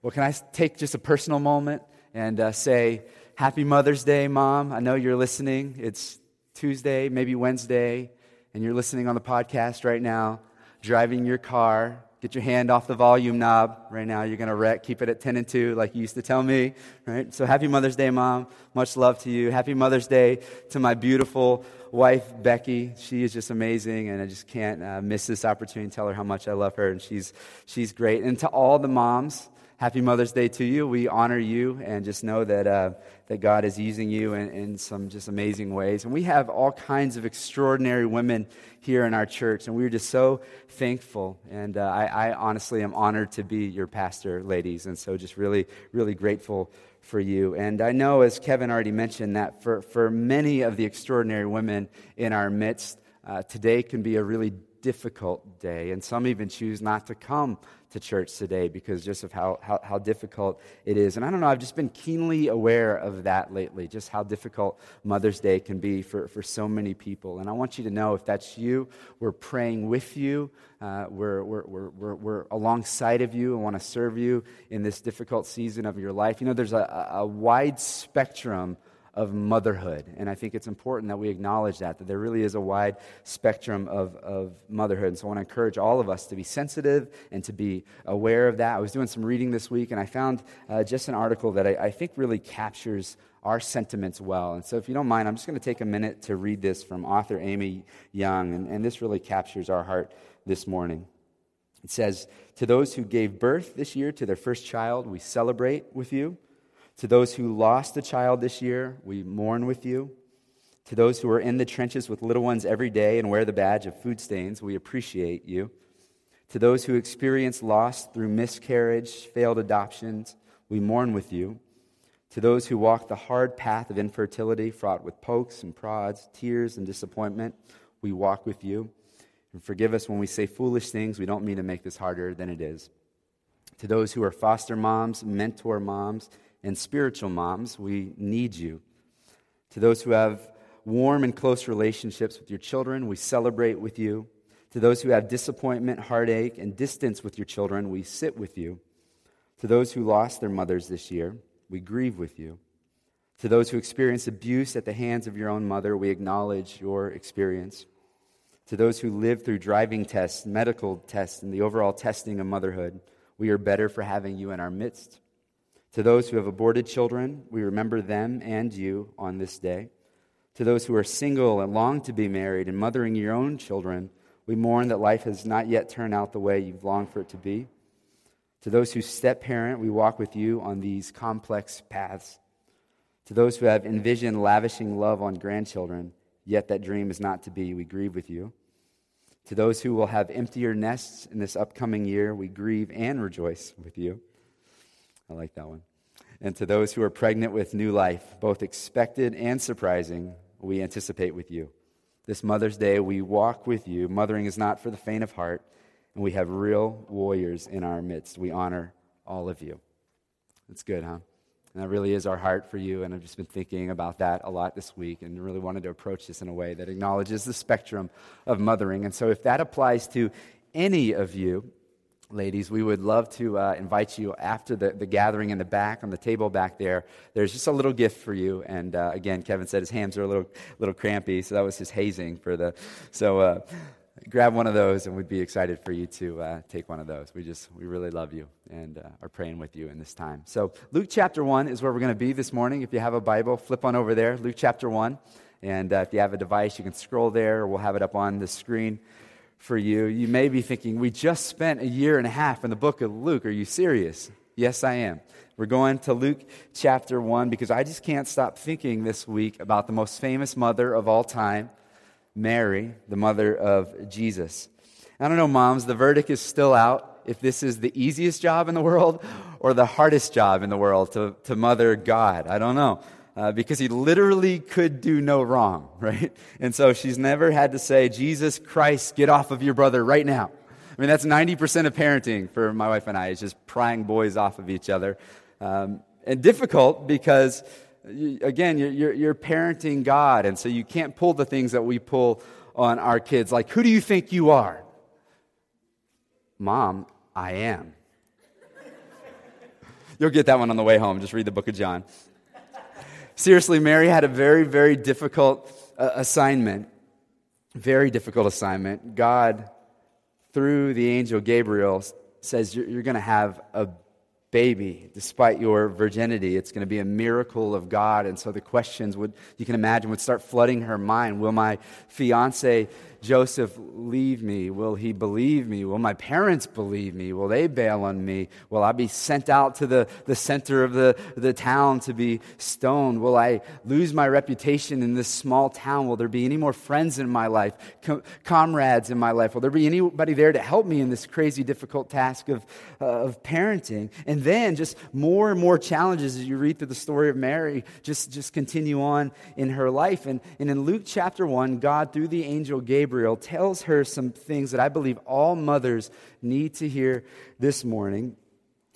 Well, can I take just a personal moment and uh, say, Happy Mother's Day, Mom? I know you're listening. It's Tuesday, maybe Wednesday, and you're listening on the podcast right now, driving your car. Get your hand off the volume knob right now. You're going to wreck. Keep it at 10 and 2, like you used to tell me, right? So happy Mother's Day, Mom. Much love to you. Happy Mother's Day to my beautiful wife, Becky. She is just amazing, and I just can't uh, miss this opportunity to tell her how much I love her, and she's, she's great. And to all the moms, happy Mother's Day to you. We honor you and just know that, uh, that God is using you in, in some just amazing ways. And we have all kinds of extraordinary women here in our church, and we're just so thankful. And uh, I, I honestly am honored to be your pastor, ladies, and so just really, really grateful for you. And I know, as Kevin already mentioned, that for, for many of the extraordinary women in our midst, uh, today can be a really difficult day. And some even choose not to come to church today because just of how, how, how, difficult it is. And I don't know, I've just been keenly aware of that lately, just how difficult Mother's Day can be for, for so many people. And I want you to know if that's you, we're praying with you, uh, we're, we're, we're, we're, alongside of you and want to serve you in this difficult season of your life. You know, there's a, a wide spectrum of motherhood. And I think it's important that we acknowledge that, that there really is a wide spectrum of, of motherhood. And so I want to encourage all of us to be sensitive and to be aware of that. I was doing some reading this week and I found uh, just an article that I, I think really captures our sentiments well. And so, if you don't mind, I'm just going to take a minute to read this from author Amy Young. And, and this really captures our heart this morning. It says, To those who gave birth this year to their first child, we celebrate with you. To those who lost a child this year, we mourn with you. To those who are in the trenches with little ones every day and wear the badge of food stains, we appreciate you. To those who experience loss through miscarriage, failed adoptions, we mourn with you. To those who walk the hard path of infertility, fraught with pokes and prods, tears and disappointment, we walk with you. And forgive us when we say foolish things. We don't mean to make this harder than it is. To those who are foster moms, mentor moms, and spiritual moms, we need you. To those who have warm and close relationships with your children, we celebrate with you. To those who have disappointment, heartache, and distance with your children, we sit with you. To those who lost their mothers this year, we grieve with you. To those who experience abuse at the hands of your own mother, we acknowledge your experience. To those who live through driving tests, medical tests, and the overall testing of motherhood, we are better for having you in our midst. To those who have aborted children, we remember them and you on this day. To those who are single and long to be married and mothering your own children, we mourn that life has not yet turned out the way you've longed for it to be. To those who step parent, we walk with you on these complex paths. To those who have envisioned lavishing love on grandchildren, yet that dream is not to be, we grieve with you. To those who will have emptier nests in this upcoming year, we grieve and rejoice with you. I like that one. And to those who are pregnant with new life, both expected and surprising, we anticipate with you. This Mother's Day, we walk with you. Mothering is not for the faint of heart, and we have real warriors in our midst. We honor all of you. That's good, huh? And that really is our heart for you. And I've just been thinking about that a lot this week and really wanted to approach this in a way that acknowledges the spectrum of mothering. And so, if that applies to any of you, ladies, we would love to uh, invite you after the, the gathering in the back, on the table back there. There's just a little gift for you. And uh, again, Kevin said his hands are a little, little crampy, so that was his hazing for the. So uh, grab one of those, and we'd be excited for you to uh, take one of those. We just, we really love you and uh, are praying with you in this time. So Luke chapter 1 is where we're going to be this morning. If you have a Bible, flip on over there, Luke chapter 1. And uh, if you have a device, you can scroll there, or we'll have it up on the screen for you. You may be thinking, we just spent a year and a half in the book of Luke. Are you serious? Yes, I am. We're going to Luke chapter 1 because I just can't stop thinking this week about the most famous mother of all time, Mary, the mother of Jesus. I don't know, moms, the verdict is still out if this is the easiest job in the world or the hardest job in the world to, to mother God. I don't know uh, because he literally could do no wrong, right? And so she's never had to say, Jesus Christ, get off of your brother right now. I mean, that's 90% of parenting for my wife and I, is just prying boys off of each other. Um, and difficult because, again, you're, you're, you're parenting God, and so you can't pull the things that we pull on our kids, like, who do you think you are? Mom, I am. You'll get that one on the way home. Just read the book of John. Seriously, Mary had a very, very difficult uh, assignment. Very difficult assignment. God, through the angel Gabriel, says you're, you're going to have a baby despite your virginity. It's going to be a miracle of God. And so the questions would, you can imagine, would start flooding her mind. Will my fiance Joseph leave me? Will he believe me? Will my parents believe me? Will they bail on me? Will I be sent out to the, the center of the, the town to be stoned? Will I lose my reputation in this small town? Will there be any more friends in my life, com- comrades in my life? Will there be anybody there to help me in this crazy, difficult task of, uh, of parenting? And then just more and more challenges as you read through the story of Mary just, just continue on in her life. And, and in Luke chapter 1, God, through the angel Gabriel, Gabriel tells her some things that I believe all mothers need to hear this morning.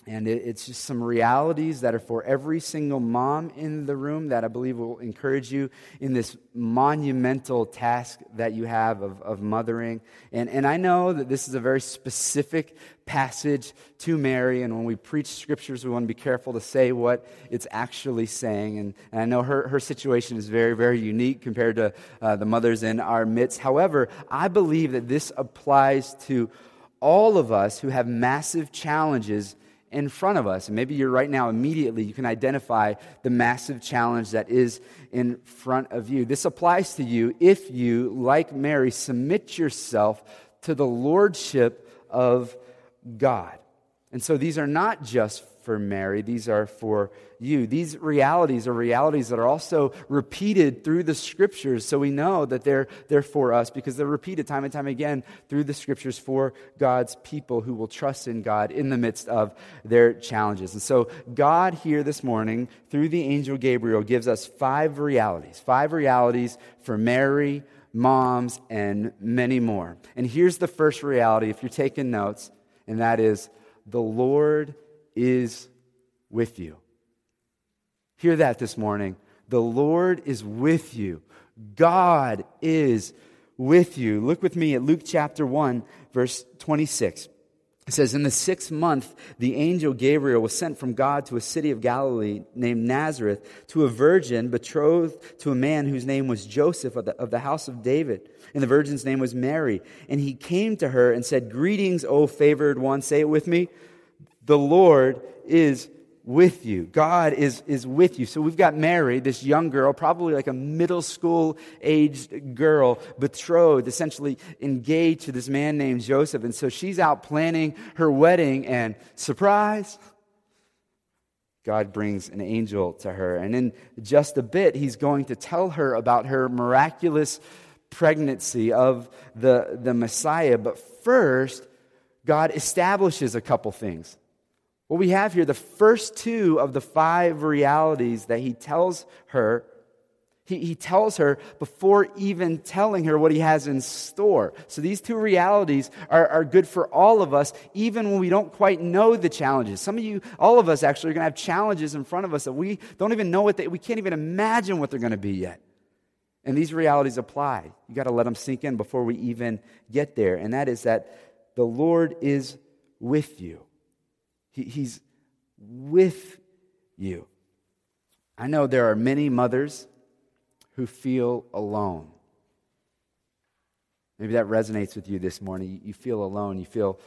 And it's just some realities that are for every single mom in the room that I believe will encourage you in this monumental task that you have of, of mothering. And, and I know that this is a very specific passage to Mary, and when we preach scriptures, we want to be careful to say what it's actually saying. And, and I know her, her situation is very, very unique compared to uh, the mothers in our midst. However, I believe that this applies to all of us who have massive challenges in front of us. And maybe you're right now, immediately, you can identify the massive challenge that is in front of you. This applies to you if you, like Mary, submit yourself to the lordship of God. And so these are not just for Mary, these are for you. These realities are realities that are also repeated through the scriptures, so we know that they're, they're for us because they're repeated time and time again through the scriptures for God's people who will trust in God in the midst of their challenges. And so, God here this morning, through the angel Gabriel, gives us five realities, five realities for Mary, moms, and many more. And here's the first reality, if you're taking notes, and that is the Lord is with you. Hear that this morning. The Lord is with you. God is with you. Look with me at Luke chapter 1, verse 26. It says, In the sixth month, the angel Gabriel was sent from God to a city of Galilee named Nazareth to a virgin betrothed to a man whose name was Joseph of the, of the house of David. And the virgin's name was Mary. And he came to her and said, Greetings, O favored one. Say it with me. The Lord is with you. God is, is with you. So we've got Mary, this young girl, probably like a middle school aged girl, betrothed, essentially engaged to this man named Joseph. And so she's out planning her wedding, and surprise, God brings an angel to her. And in just a bit, he's going to tell her about her miraculous pregnancy of the, the Messiah. But first, God establishes a couple things. What we have here, the first two of the five realities that he tells her, he, he tells her before even telling her what he has in store. So these two realities are, are good for all of us, even when we don't quite know the challenges. Some of you, all of us actually, are going to have challenges in front of us that we don't even know what they, we can't even imagine what they're going to be yet. And these realities apply. You got to let them sink in before we even get there. And that is that the Lord is with you. He, he's with you. I know there are many mothers who feel alone. Maybe that resonates with you this morning. You feel alone. You feel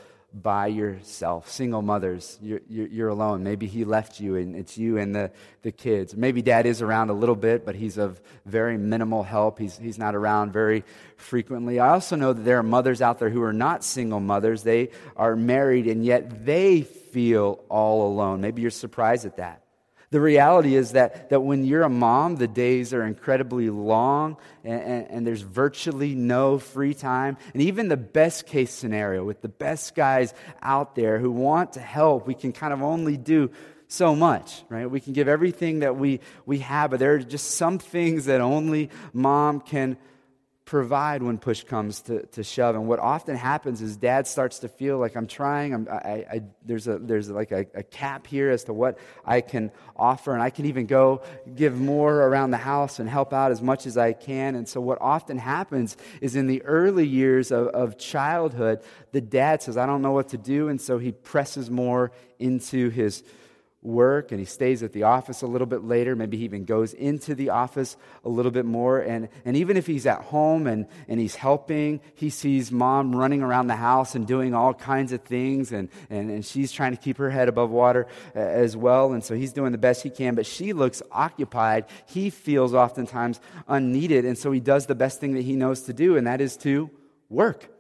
by yourself. Single mothers, you're, you're, alone. Maybe he left you and it's you and the, the kids. Maybe dad is around a little bit, but he's of very minimal help. He's, he's not around very frequently. I also know that there are mothers out there who are not single mothers. They are married and yet they feel all alone. Maybe you're surprised at that. The reality is that, that when you're a mom, the days are incredibly long and, and, and, there's virtually no free time. And even the best case scenario, with the best guys out there who want to help, we can kind of only do so much, right? We can give everything that we, we have, but there are just some things that only mom can provide when push comes to, to shove. And what often happens is dad starts to feel like I'm trying, I'm, I, I, there's, a, there's like a, a, cap here as to what I can offer, and I can even go give more around the house and help out as much as I can. And so, what often happens is in the early years of, of childhood, the dad says, I don't know what to do, and so he presses more into his work and he stays at the office a little bit later. Maybe he even goes into the office a little bit more. And, and even if he's at home and, and he's helping, he sees mom running around the house and doing all kinds of things. And, and, and she's trying to keep her head above water uh, as well. And so he's doing the best he can. But she looks occupied. He feels oftentimes unneeded. And so he does the best thing that he knows to do, and that is to work.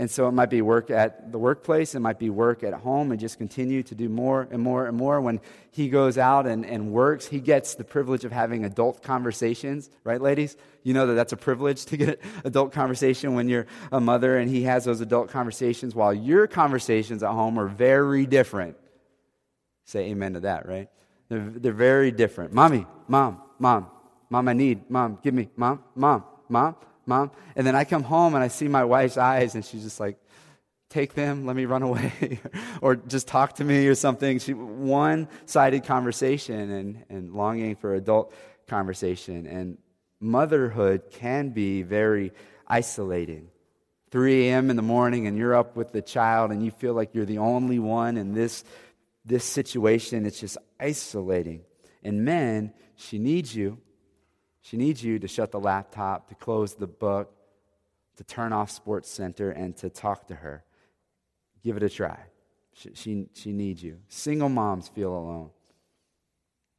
And so it might be work at the workplace, it might be work at home, and just continue to do more and more and more. When he goes out and, and works, he gets the privilege of having adult conversations, right, ladies? You know that that's a privilege to get adult conversation when you're a mother, and he has those adult conversations while your conversations at home are very different. Say amen to that, right? They're, they're very different. Mommy, mom, mom, mom, I need, mom, give me, mom, mom, mom. Mom. And then I come home and I see my wife's eyes, and she's just like, Take them, let me run away, or just talk to me or something. She, one sided conversation and, and longing for adult conversation. And motherhood can be very isolating. 3 a.m. in the morning, and you're up with the child, and you feel like you're the only one in this, this situation. It's just isolating. And men, she needs you. She needs you to shut the laptop, to close the book, to turn off Sports Center, and to talk to her. Give it a try. She, she, she needs you. Single moms feel alone.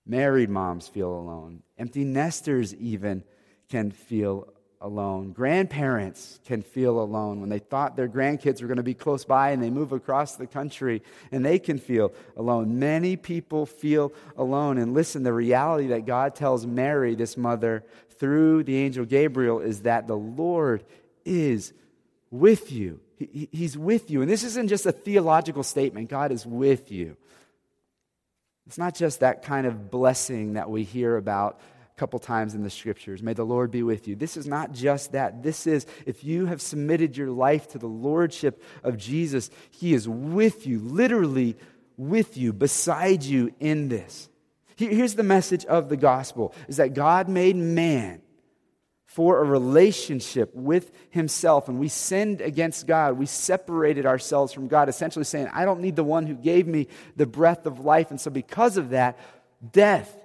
Married moms feel alone. Empty nesters even can feel alone. Grandparents can feel alone when they thought their grandkids were going to be close by and they move across the country and they can feel alone. Many people feel alone. And listen, the reality that God tells Mary, this mother, through the angel Gabriel is that the Lord is with you. He, he's with you. And this isn't just a theological statement, God is with you. It's not just that kind of blessing that we hear about couple times in the scriptures. May the Lord be with you. This is not just that. This is if you have submitted your life to the lordship of Jesus, He is with you, literally with you, beside you in this. Here's the message of the gospel is that God made man for a relationship with himself and we sinned against God. We separated ourselves from God, essentially saying, I don't need the one who gave me the breath of life. And so, because of that, death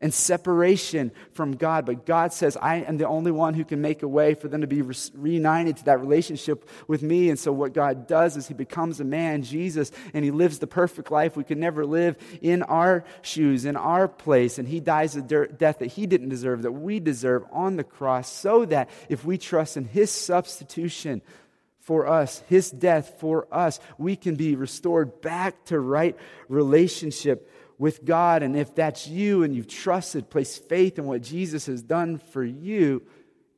and separation from God. But God says, I am the only one who can make a way for them to be reunited to that relationship with me. And so, what God does is He becomes a man, Jesus, and He lives the perfect life we could never live in our shoes, in our place. And He dies a death that He didn't deserve, that we deserve on the cross, so that if we trust in His substitution, for us, his death for us, we can be restored back to right relationship with God. And if that's you and you've trusted, placed faith in what Jesus has done for you,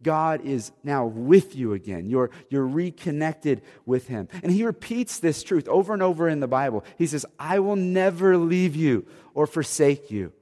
God is now with you again. You're, you're reconnected with Him. And He repeats this truth over and over in the Bible. He says, I will never leave you or forsake you.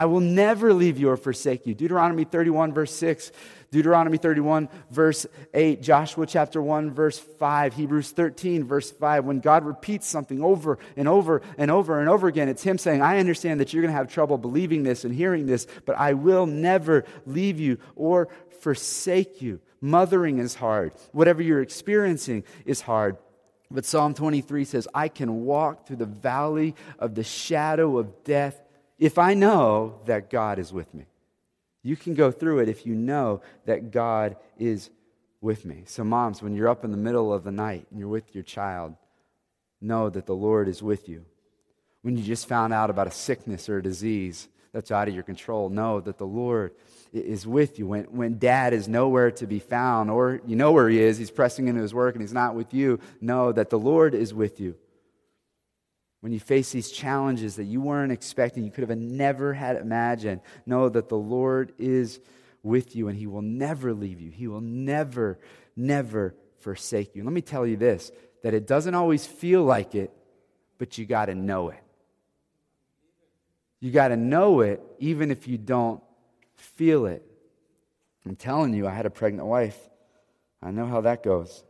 I will never leave you or forsake you. Deuteronomy 31, verse 6 Deuteronomy 31, verse 8, Joshua chapter 1, verse 5, Hebrews 13, verse 5. When God repeats something over and over and over and over again, it's Him saying, I understand that you're going to have trouble believing this and hearing this, but I will never leave you or forsake you. Mothering is hard. Whatever you're experiencing is hard. But Psalm 23 says, I can walk through the valley of the shadow of death if I know that God is with me. You can go through it if you know that God is with me. So, moms, when you're up in the middle of the night and you're with your child, know that the Lord is with you. When you just found out about a sickness or a disease that's out of your control, know that the Lord is with you. When, when dad is nowhere to be found, or you know where he is, he's pressing into his work and he's not with you, know that the Lord is with you when you face these challenges that you weren't expecting, you could have never had imagined, know that the Lord is with you and He will never leave you. He will never, never forsake you. Let me tell you this that it doesn't always feel like it, but you got to know it. You got to know it even if you don't feel it. I'm telling you, I had a pregnant wife. I know how that goes.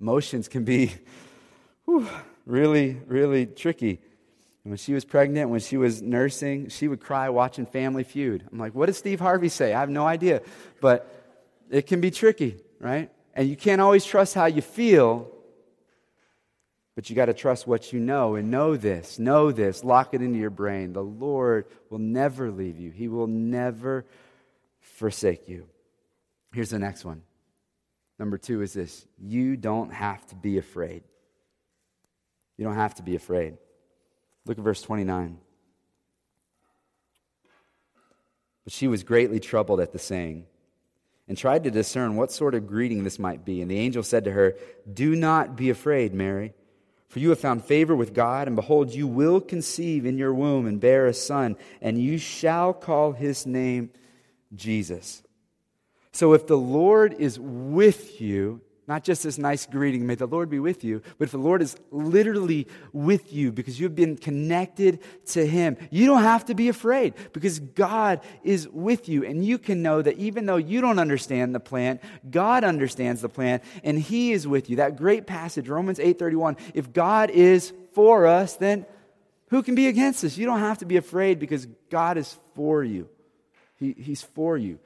Emotions can be. Whew, really, really tricky. And when she was pregnant, when she was nursing, she would cry watching Family Feud. I'm like, what did Steve Harvey say? I have no idea. But it can be tricky, right? And you can't always trust how you feel, But you got to trust what you know and know this. Know this. Lock it into your brain. The Lord will never leave you, He will never forsake you. Here's the next one. Number two is this you don't have to be afraid. You don't have to be afraid. Look at verse 29. But she was greatly troubled at the saying and tried to discern what sort of greeting this might be. And the angel said to her, Do not be afraid, Mary, for you have found favor with God, and behold, you will conceive in your womb and bear a son, and you shall call his name Jesus. So if the Lord is with you, not just this nice greeting, may the Lord be with you, but if the Lord is literally with you because you've been connected to Him, you don't have to be afraid because God is with you. And you can know that even though you don't understand the plan, God understands the plan and He is with you. That great passage, Romans 8:31, if God is for us, then who can be against us? You don't have to be afraid because God is for you. He, he's for you.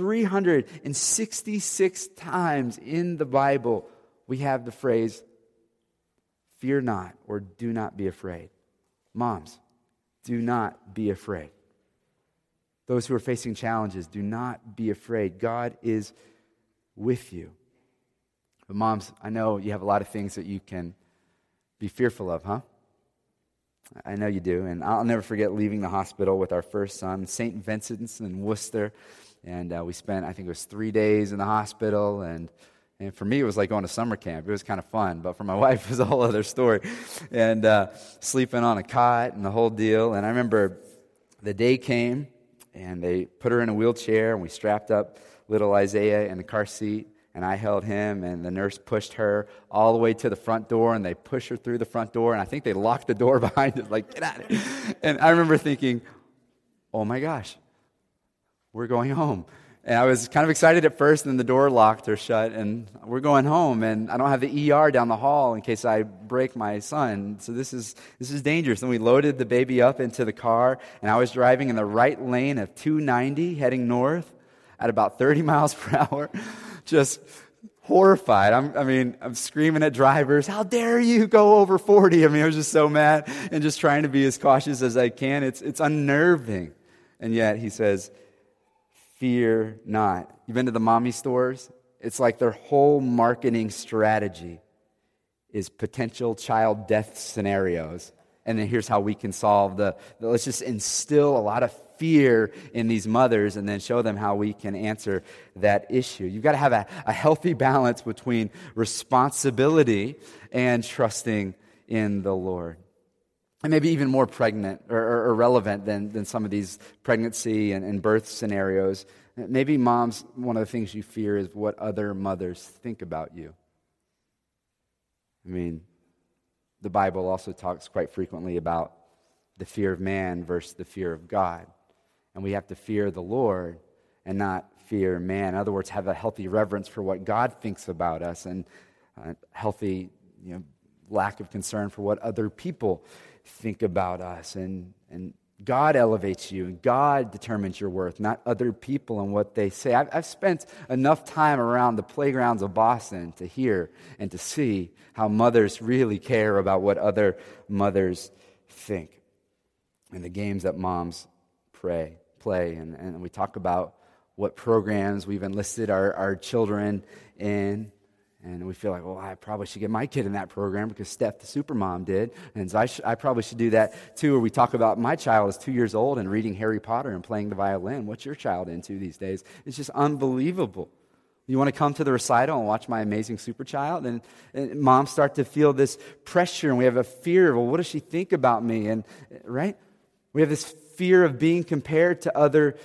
366 times in the Bible, we have the phrase, fear not or do not be afraid. Moms, do not be afraid. Those who are facing challenges, do not be afraid. God is with you. But, moms, I know you have a lot of things that you can be fearful of, huh? I know you do. And I'll never forget leaving the hospital with our first son, St. Vincent's in Worcester. And uh, we spent, I think it was three days in the hospital. And, and for me, it was like going to summer camp. It was kind of fun. But for my wife, it was a whole other story. And uh, sleeping on a cot and the whole deal. And I remember the day came and they put her in a wheelchair and we strapped up little Isaiah in the car seat and I held him, and the nurse pushed her all the way to the front door, and they pushed her through the front door, and I think they locked the door behind us, like, get out of here. And I remember thinking, oh my gosh, we're going home. And I was kind of excited at first, and then the door locked or shut, and we're going home. And I don't have the ER down the hall in case I break my son. So this is, this is dangerous. And we loaded the baby up into the car, and I was driving in the right lane of 290 heading north at about 30 miles per hour just horrified. I'm, i mean, I'm screaming at drivers, how dare you go over 40? I mean, I was just so mad and just trying to be as cautious as I can. It's, it's unnerving. And yet he says, fear not. You've been to the mommy stores? It's like their whole marketing strategy is potential child death scenarios. And then here's how we can solve the, let's just instill a lot of fear in these mothers and then show them how we can answer that issue. You've got to have a, a healthy balance between responsibility and trusting in the Lord. And maybe even more pregnant or, or, or relevant than, than some of these pregnancy and, and birth scenarios. Maybe moms, one of the things you fear is what other mothers think about you. I mean, the Bible also talks quite frequently about the fear of man versus the fear of God and we have to fear the Lord and not fear man. In other words, have a healthy reverence for what God thinks about us and a healthy you know, lack of concern for what other people think about us. And, and God elevates you, and God determines your worth, not other people and what they say. I've, I've, spent enough time around the playgrounds of Boston to hear and to see how mothers really care about what other mothers think, and the games that moms pray, play. And, and we talk about what programs we've enlisted our, our children in. And we feel like, well, I probably should get my kid in that program because Steph, the supermom, did. And so I, sh- I probably should do that too. Or we talk about my child is two years old and reading Harry Potter and playing the violin. What's your child into these days? It's just unbelievable. You want to come to the recital and watch my amazing super child? And, and moms start to feel this pressure and we have a fear of, well, what does she think about me? And, right? We have this fear of being compared to other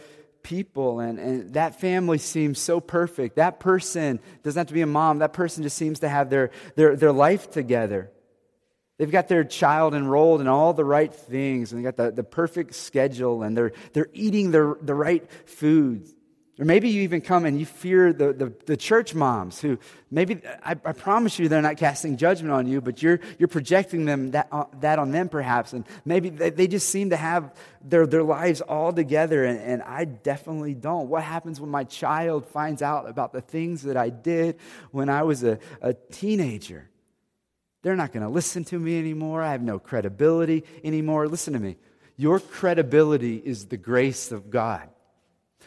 people. And, and that family seems so perfect. That person doesn't have to be a mom, that person just seems to have their, their, their life together. They've got their child enrolled in all the right things, and they got the, the perfect schedule, and they're, they're eating the, the right foods. Or maybe you even come and you fear the, the, the church moms who maybe, I, I, promise you, they're not casting judgment on you, but you're, you're projecting them that, uh, that on them perhaps. And maybe they, they, just seem to have their, their lives all together, and, and I definitely don't. What happens when my child finds out about the things that I did when I was a, a teenager? They're not going to listen to me anymore. I have no credibility anymore. Listen to me. Your credibility is the grace of God.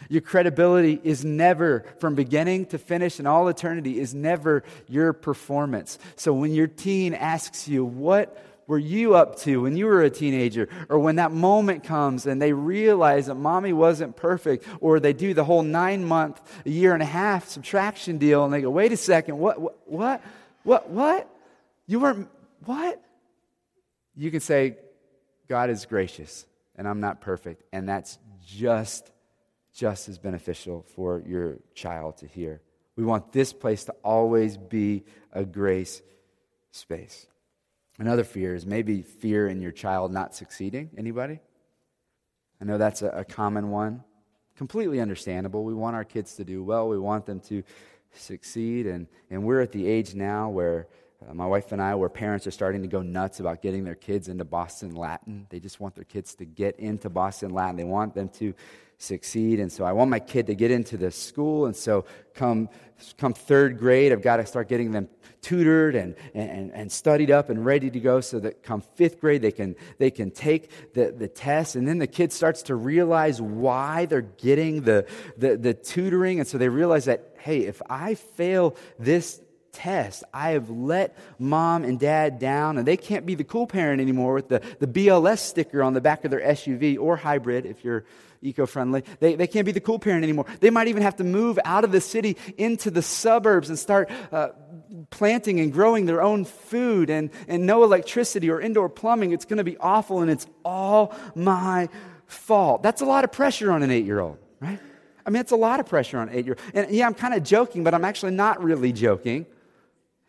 Your credibility is never, from beginning to finish in all eternity, is never your performance. So when your teen asks you, What were you up to when you were a teenager? Or when that moment comes and they realize that mommy wasn't perfect, or they do the whole nine month, a year and a half subtraction deal, and they go, Wait a second, what, what, what, what, what? You weren't, what? You can say, God is gracious and I'm not perfect. And that's just just as beneficial for your child to hear. We want this place to always be a grace space. Another fear is maybe fear in your child not succeeding. Anybody? I know that's a, common one. Completely understandable. We want our kids to do well, we want them to succeed. And, and we're at the age now where uh, my wife and I, where parents are starting to go nuts about getting their kids into Boston Latin. They just want their kids to get into Boston Latin. They want them to succeed. And so I want my kid to get into this school. And so come, come third grade, I've got to start getting them tutored and, and, and studied up and ready to go so that come fifth grade, they can, they can take the, the test. And then the kid starts to realize why they're getting the, the, the tutoring. And so they realize that, hey, if I fail this test. I have let mom and dad down, and they can't be the cool parent anymore with the, the BLS sticker on the back of their SUV or hybrid if you're eco friendly. They, they can't be the cool parent anymore. They might even have to move out of the city into the suburbs and start uh, planting and growing their own food and, and no electricity or indoor plumbing. It's going to be awful, and it's all my fault. That's a lot of pressure on an eight year old, right? I mean, it's a lot of pressure on eight year old. And yeah, I'm kind of joking, but I'm actually not really joking.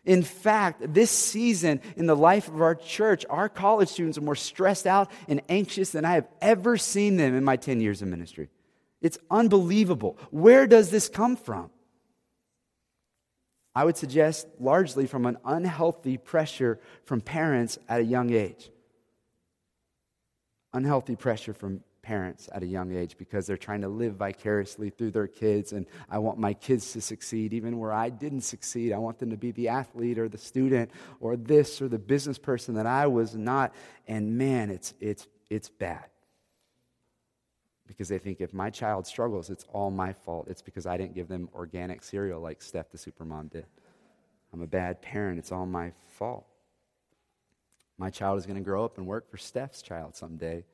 In fact, this season in the life of our church, our college students are more stressed out and anxious than I have ever seen them in my 10 years of ministry. It's unbelievable. Where does this come from? I would suggest largely from an unhealthy pressure from parents at a young age. Unhealthy pressure from parents at a young age because they're trying to live vicariously through their kids. And I want my kids to succeed even where I didn't succeed. I want them to be the athlete or the student or this or the business person that I was not. And man, it's, it's, it's bad. Because they think if my child struggles, it's all my fault. It's because I didn't give them organic cereal like Steph the supermom did. I'm a bad parent. It's all my fault. My child is going to grow up and work for Steph's child someday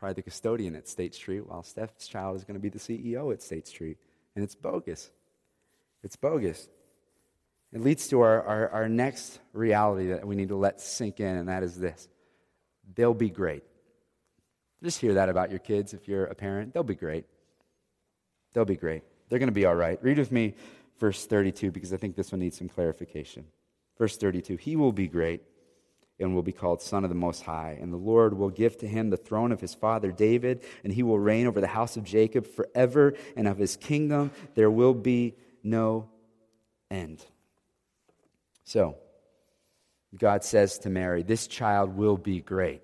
probably the custodian at State Street, while Steph's child is going to be the CEO at State Street. And it's bogus. It's bogus. It leads to our, our, our next reality that we need to let sink in, and that is this they'll be great. Just hear that about your kids if you're a parent. They'll be great. They'll be great. They're going to be all right. Read with me verse 32 because I think this one needs some clarification. Verse 32 He will be great and will be called Son of the Most High. And the Lord will give to him the throne of his father David, and he will reign over the house of Jacob forever, and of his kingdom there will be no end. So, God says to Mary, This child will be great.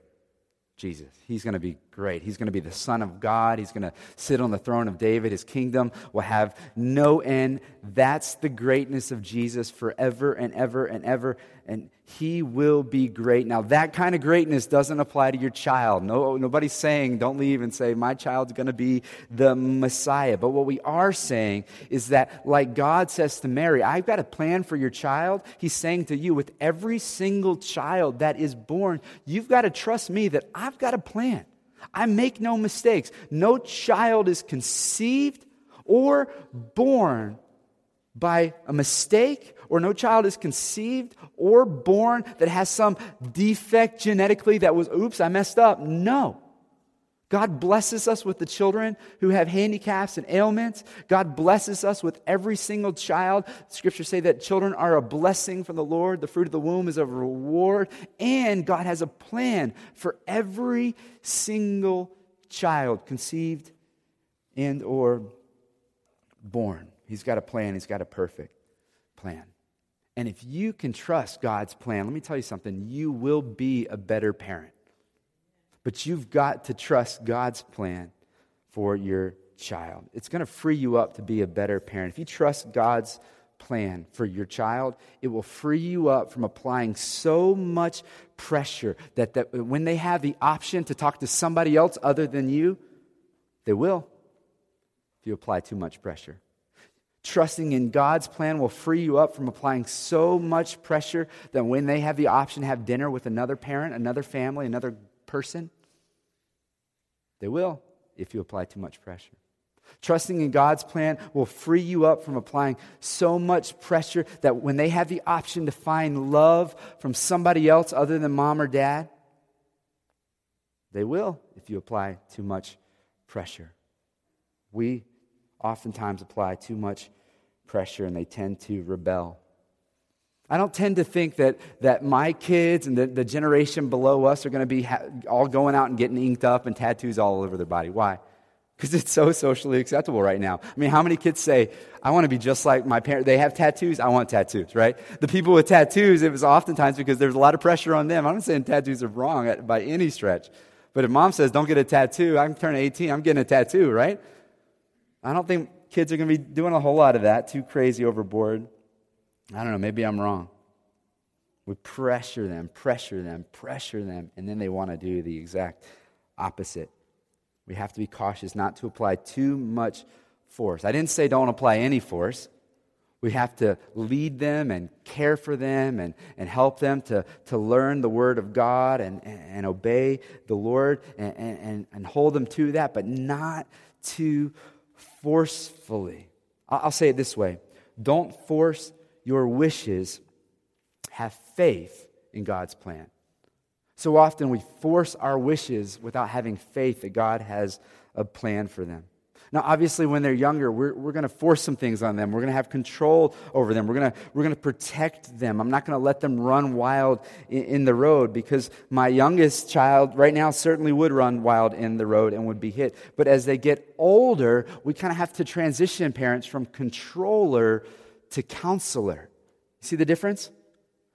Jesus. He's going to be great. He's going to be the Son of God. He's going to sit on the throne of David. His kingdom will have no end. That's the greatness of Jesus forever and ever and ever. And he will be great. Now, that kind of greatness doesn't apply to your child. No, nobody's saying, don't leave and say, my child's going to be the Messiah. But what we are saying is that, like God says to Mary, I've got a plan for your child. He's saying to you, with every single child that is born, you've got to trust me that I've got a plan. I make no mistakes. No child is conceived or born by a mistake, or no child is conceived or born that has some defect genetically that was, oops, I messed up. No. God blesses us with the children who have handicaps and ailments. God blesses us with every single child. Scriptures say that children are a blessing from the Lord. The fruit of the womb is a reward. And God has a plan for every single child conceived and or born. He's got a plan. He's got a perfect plan. And if you can trust God's plan, let me tell you something, you will be a better parent. But you've got to trust God's plan for your child. It's going to free you up to be a better parent. If you trust God's plan for your child, it will free you up from applying so much pressure that, that when they have the option to talk to somebody else other than you, they will if you apply too much pressure. Trusting in God's plan will free you up from applying so much pressure that when they have the option to have dinner with another parent, another family, another person, they will if you apply too much pressure. Trusting in God's plan will free you up from applying so much pressure that when they have the option to find love from somebody else other than mom or dad, they will if you apply too much pressure. We oftentimes apply too much pressure and they tend to rebel. I don't tend to think that, that my kids and the, the generation below us are going to be ha- all going out and getting inked up and tattoos all over their body. Why? Because it's so socially acceptable right now. I mean, how many kids say, I want to be just like my parents? They have tattoos, I want tattoos, right? The people with tattoos, it was oftentimes because there's a lot of pressure on them. I'm not saying tattoos are wrong by any stretch. But if mom says, don't get a tattoo, I'm turning 18, I'm getting a tattoo, right? I don't think kids are going to be doing a whole lot of that, too crazy overboard. I don't know, maybe I'm wrong. We pressure them, pressure them, pressure them, and then they want to do the exact opposite. We have to be cautious not to apply too much force. I didn't say don't apply any force. We have to lead them and care for them and, and help them to, to learn the Word of God and, and, and obey the Lord and, and, and hold them to that, but not too forcefully. I'll say it this way don't force your wishes, have faith in God's plan. So often we force our wishes without having faith that God has a plan for them. Now, obviously, when they're younger, we're, we're going to force some things on them. We're going to have control over them. We're going to, we're to protect them. I'm not going to let them run wild in, in, the road because my youngest child right now certainly would run wild in the road and would be hit. But as they get older, we kind of have to transition parents from controller to counselor. See the difference?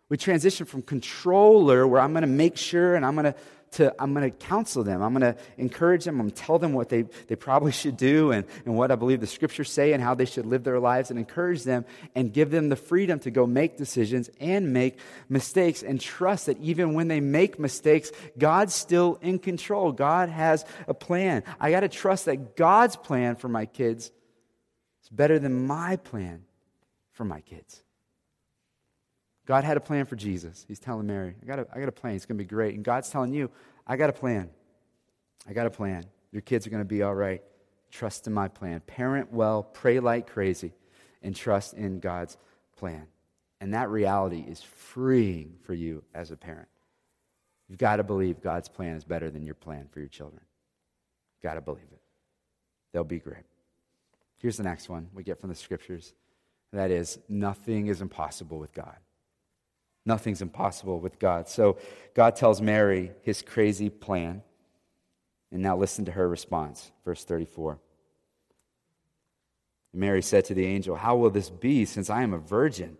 We transition from controller, where I'm going to make sure and I'm going to to, I'm going to counsel them. I'm going to encourage them. I'm going to tell them what they, they probably should do and, and what I believe the scriptures say and how they should live their lives and encourage them and give them the freedom to go make decisions and make mistakes and trust that even when they make mistakes, God's still in control. God has a plan. I got to trust that God's plan for my kids is better than my plan for my kids. God had a plan for Jesus. He's telling Mary, I got a, I got a plan. It's going to be great. And God's telling you, I got a plan. I got a plan. Your kids are going to be all right. Trust in my plan. Parent well, pray like crazy, and trust in God's plan. And that reality is freeing for you as a parent. You've got to believe God's plan is better than your plan for your children. You've got to believe it. They'll be great. Here's the next one we get from the scriptures that is, nothing is impossible with God. Nothing's impossible with God. So God tells Mary his crazy plan. And now listen to her response. Verse 34. Mary said to the angel, How will this be since I am a virgin?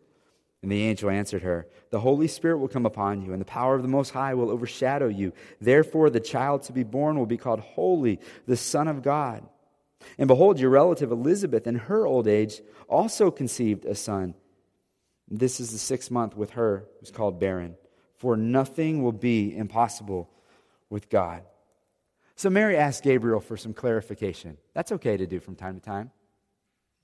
And the angel answered her, The Holy Spirit will come upon you, and the power of the Most High will overshadow you. Therefore, the child to be born will be called Holy, the Son of God. And behold, your relative Elizabeth, in her old age, also conceived a son. This is the sixth month with her, who's called barren. For nothing will be impossible with God. So Mary asked Gabriel for some clarification. That's okay to do from time to time.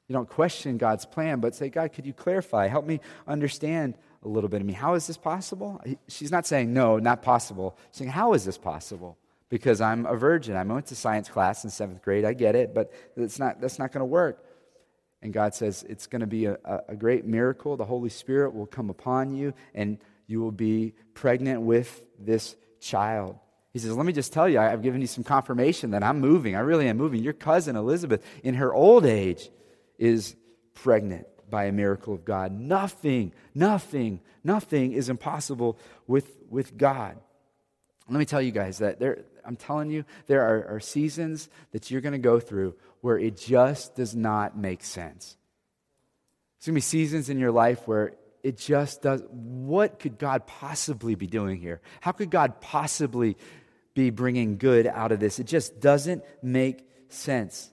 You don't question God's plan, but say, God, could you clarify? Help me understand a little bit of me. How is this possible? She's not saying, no, not possible. She's saying, how is this possible? Because I'm a virgin. I went to science class in seventh grade. I get it, but that's not, that's not going to work. And God says it's going to be a, a great miracle. The Holy Spirit will come upon you, and you will be pregnant with this child. He says, Let me just tell you, I've given you some confirmation that I'm moving. I really am moving. Your cousin, Elizabeth, in her old age, is pregnant by a miracle of God. Nothing, nothing, nothing is impossible with, with God. Let me tell you guys that there, I'm telling you, there are, are seasons that you're going to go through where it just does not make sense. There's going to be seasons in your life where it just does. What could God possibly be doing here? How could God possibly be bringing good out of this? It just doesn't make sense.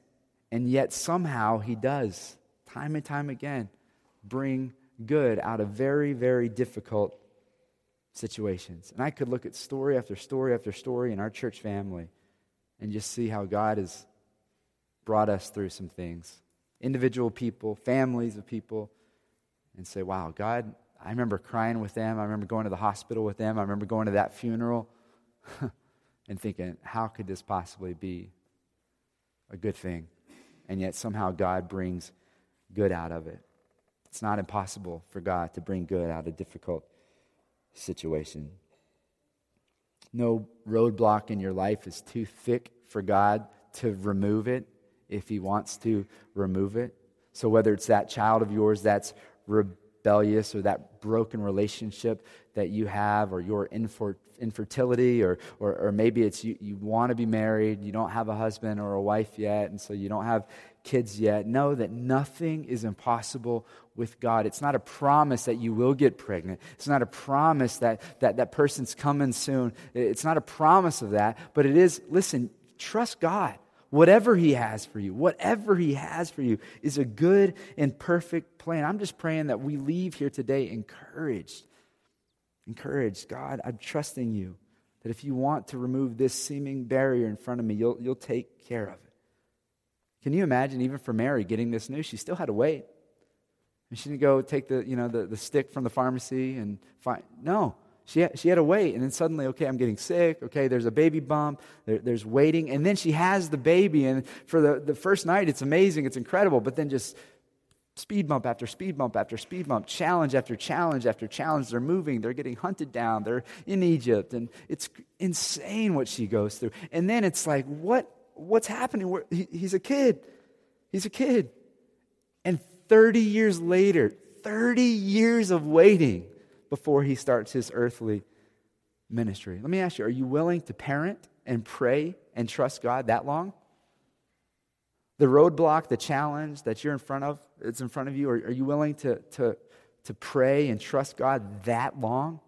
And yet, somehow, He does, time and time again. bring good out of very, very difficult situations. And I could look at story after story after story in our church family and just see how God has brought us through some things. Individual people, families of people, and say, wow, God, I remember crying with them. I remember going to the hospital with them. I remember going to that funeral and thinking, how could this possibly be a good thing? And yet somehow God brings good out of it. It's not impossible for God to bring good out of difficult situation. No roadblock in your life is too thick for God to remove it if He wants to remove it. So, whether it's that child of yours that's rebellious or that broken relationship that you have or your infer- infertility or, or, or, maybe it's you, you want to be married you don't have a husband or a wife yet and so you don't have kids yet know that nothing is impossible with god it's not a promise that you will get pregnant it's not a promise that that, that person's coming soon it's not a promise of that but it is listen trust god Whatever He has for you, whatever He has for you is a good and perfect plan. I'm just praying that we leave here today encouraged. Encouraged. God, I'm trusting you that if you want to remove this seeming barrier in front of me, you'll, you'll take care of it. Can you imagine, even for Mary getting this news, she still had to wait. And she didn't go take the, you know, the, the stick from the pharmacy and find. No, she had, she had to wait, and then suddenly, okay, I'm getting sick. Okay, there's a baby bump. There, there's waiting. And then she has the baby, and for the, the first night, it's amazing, it's incredible. But then just speed bump after speed bump after speed bump, challenge after challenge after challenge. They're moving, they're getting hunted down, they're in Egypt, and it's insane what she goes through. And then it's like, what, what's happening? He, he's a kid. He's a kid. And 30 years later, 30 years of waiting, before he starts his earthly ministry. Let me ask you are you willing to parent and pray and trust God that long? The roadblock, the challenge that you're in front of, it's in front of you, are, are you willing to, to, to pray and trust God that long?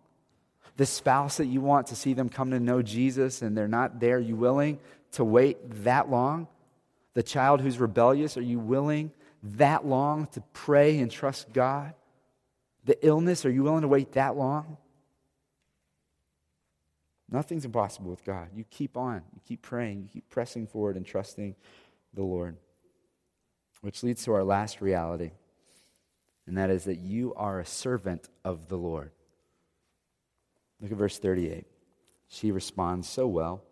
The spouse that you want to see them come to know Jesus and they're not there, you willing to wait that long? The child who's rebellious, are you willing that long to pray and trust God? The illness, are you willing to wait that long? Nothing's impossible with God. You keep on, you keep praying, you keep pressing forward and trusting the Lord. Which leads to our last reality, and that is that you are a servant of the Lord. Look at verse 38. She responds so well.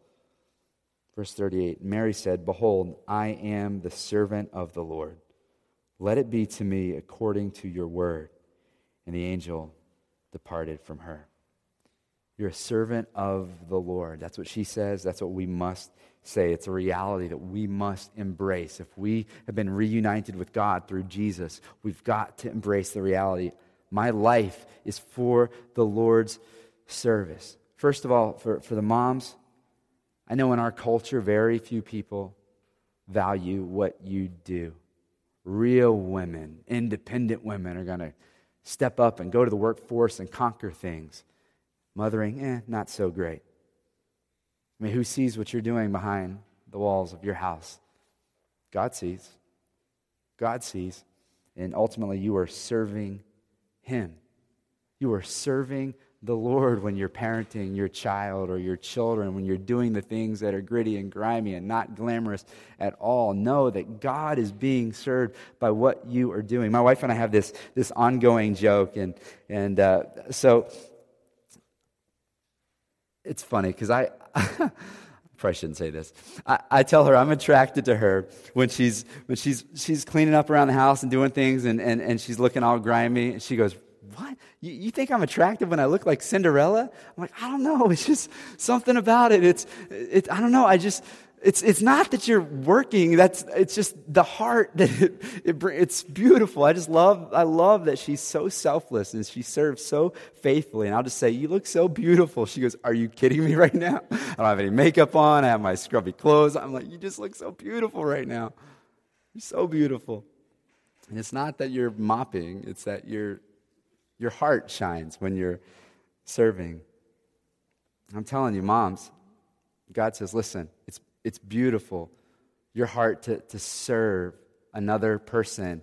Verse 38 Mary said, Behold, I am the servant of the Lord. Let it be to me according to your word. And the angel departed from her. You're a servant of the Lord. That's what she says. That's what we must say. It's a reality that we must embrace. If we have been reunited with God through Jesus, we've got to embrace the reality. My life is for the Lord's service. First of all, for, for the moms, I know in our culture, very few people value what you do. Real women, independent women are going to step up and go to the workforce and conquer things. Mothering, eh, not so great. I mean, who sees what you're doing behind the walls of your house? God sees. God sees. And ultimately, you are serving Him. You are serving the Lord when you're parenting your child or your children, when you're doing the things that are gritty and grimy and not glamorous at all. Know that God is being served by what you are doing. My wife and I have this, this ongoing joke, and, and uh, so it's funny because I. probably shouldn't say this. I, I, tell her I'm attracted to her when she's when she's she's cleaning up around the house and doing things and, and, and she's looking all grimy. And she goes, what? You, you, think I'm attractive when I look like Cinderella? I'm like, I don't know. It's just something about it. It's, it, I don't know. I just, it's, it's not that you're working. That's, it's just the heart that it, it, it's beautiful. I just love, I love that she's so selfless and she serves so faithfully. And I'll just say, you look so beautiful. She goes, are you kidding me right now? I don't have any makeup on. I have my scrubby clothes. I'm like, you just look so beautiful right now. You're so beautiful. And it's not that you're mopping. It's that you're your heart shines when you're serving. I'm telling you, moms, God says, listen, it's, it's beautiful, your heart to, to serve another person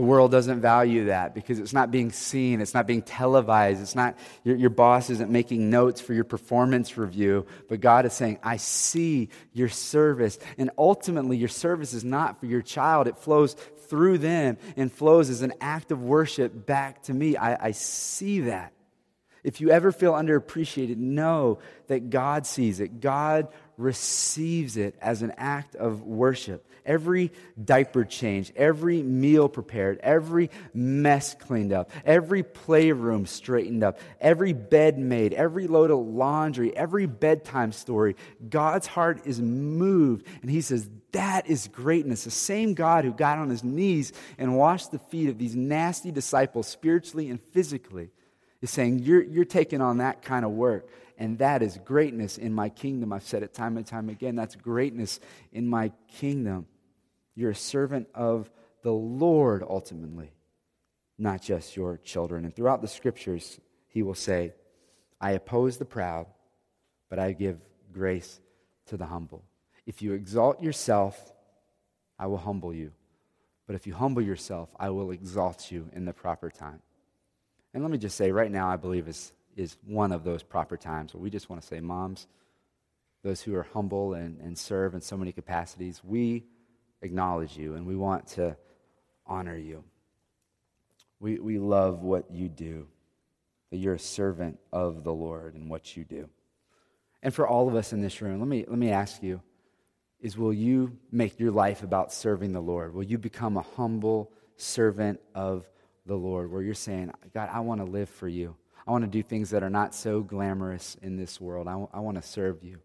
The world doesn't value that because it's not being seen, it's not being televised, it's not your, your boss isn't making notes for your performance review, but God is saying, I see your service. And ultimately, your service is not for your child, it flows through them and flows as an act of worship back to me. I, I see that. If you ever feel underappreciated, know that God sees it. God receives it as an act of worship. Every diaper change, every meal prepared, every mess cleaned up, every playroom straightened up, every bed made, every load of laundry, every bedtime story, God's heart is moved. And He says, That is greatness. The same God who got on His knees and washed the feet of these nasty disciples spiritually and physically is saying, You're, you're taking on that kind of work. And that is greatness in my kingdom. I've said it time and time again. That's greatness in my kingdom. You're a servant of the Lord ultimately, not just your children. And throughout the scriptures, he will say, I oppose the proud, but I give grace to the humble. If you exalt yourself, I will humble you. But if you humble yourself, I will exalt you in the proper time. And let me just say, right now, I believe is is one of those proper times where we just want to say, Moms, those who are humble and, and serve in so many capacities, we acknowledge you and we want to honor you. We, we love what you do, that you're a servant of the Lord and what you do. And for all of us in this room, let me, let me ask you is will you make your life about serving the Lord? Will you become a humble servant of the Lord where you're saying, God, I want to live for you? I want to do things that are not so glamorous in this world. I, w- I want to serve you.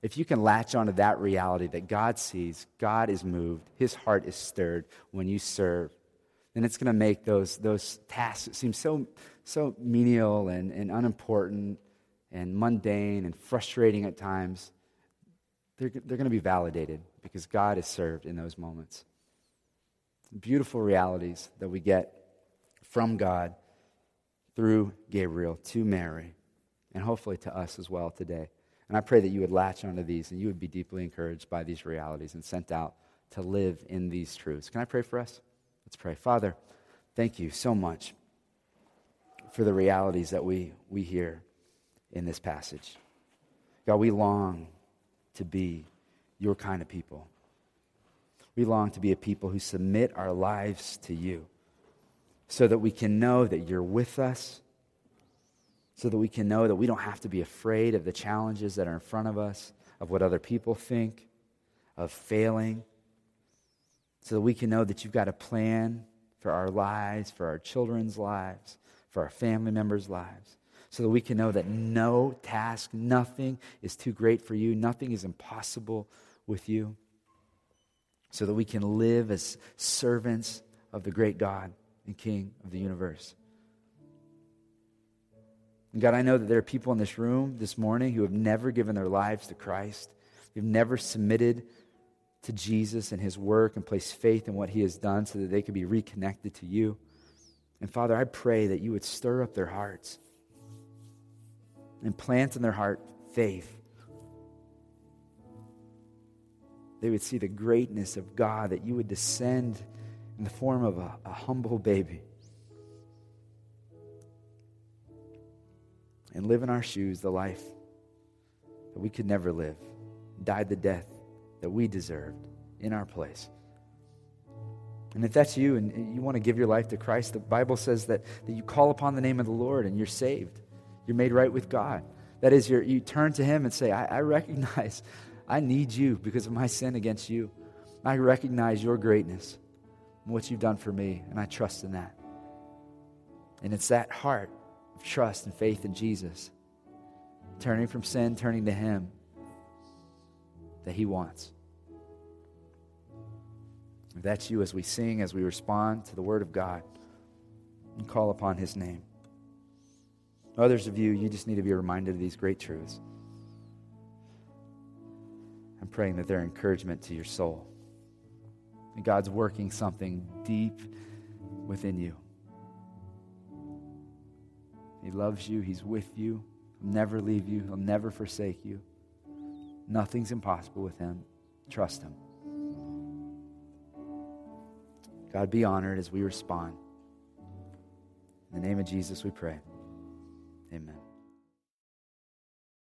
If you can latch onto that reality that God sees, God is moved, his heart is stirred when you serve, then it's going to make those, those tasks that seem so, so menial and, and unimportant and mundane and frustrating at times, they're, they're going to be validated because God is served in those moments. Beautiful realities that we get from God through Gabriel to Mary and hopefully to us as well today. And I pray that you would latch onto these and you would be deeply encouraged by these realities and sent out to live in these truths. Can I pray for us? Let's pray. Father, thank you so much for the realities that we, we hear in this passage. God, we long to be your kind of people. We long to be a people who submit our lives to you so that we can know that you're with us, so that we can know that we don't have to be afraid of the challenges that are in front of us, of what other people think, of failing, so that we can know that you've got a plan for our lives, for our children's lives, for our family members' lives, so that we can know that no task, nothing is too great for you, nothing is impossible with you, so that we can live as servants of the great God and King of the universe. And God, I know that there are people in this room this morning who have never given their lives to Christ, who've never submitted to Jesus and his work and placed faith in what he has done so that they could be reconnected to you. And Father, I pray that you would stir up their hearts and plant in their heart faith. They would see the greatness of God, that you would descend in the form of a, a humble baby and live in our shoes the life that we could never live, died the death that we deserved in our place. And if that's you and you want to give your life to Christ, the Bible says that, that you call upon the name of the Lord and you're saved. You're made right with God. That is, you turn to Him and say, I, I recognize I need you because of my sin against you. I recognize your greatness and what you've done for me, and I trust in that. And it's that heart of trust and faith in Jesus, turning from sin, turning to Him, that He wants. If that's you as we sing, as we respond to the Word of God, and call upon His name. Others of you, you just need to be reminded of these great truths. I'm praying that they're encouragement to your soul. And God's working something deep within you. He loves you, He's with you, He'll never leave you, He'll never forsake you. Nothing's impossible with Him. Trust Him. God, be honored as we respond. In the name of Jesus, we pray. Amen.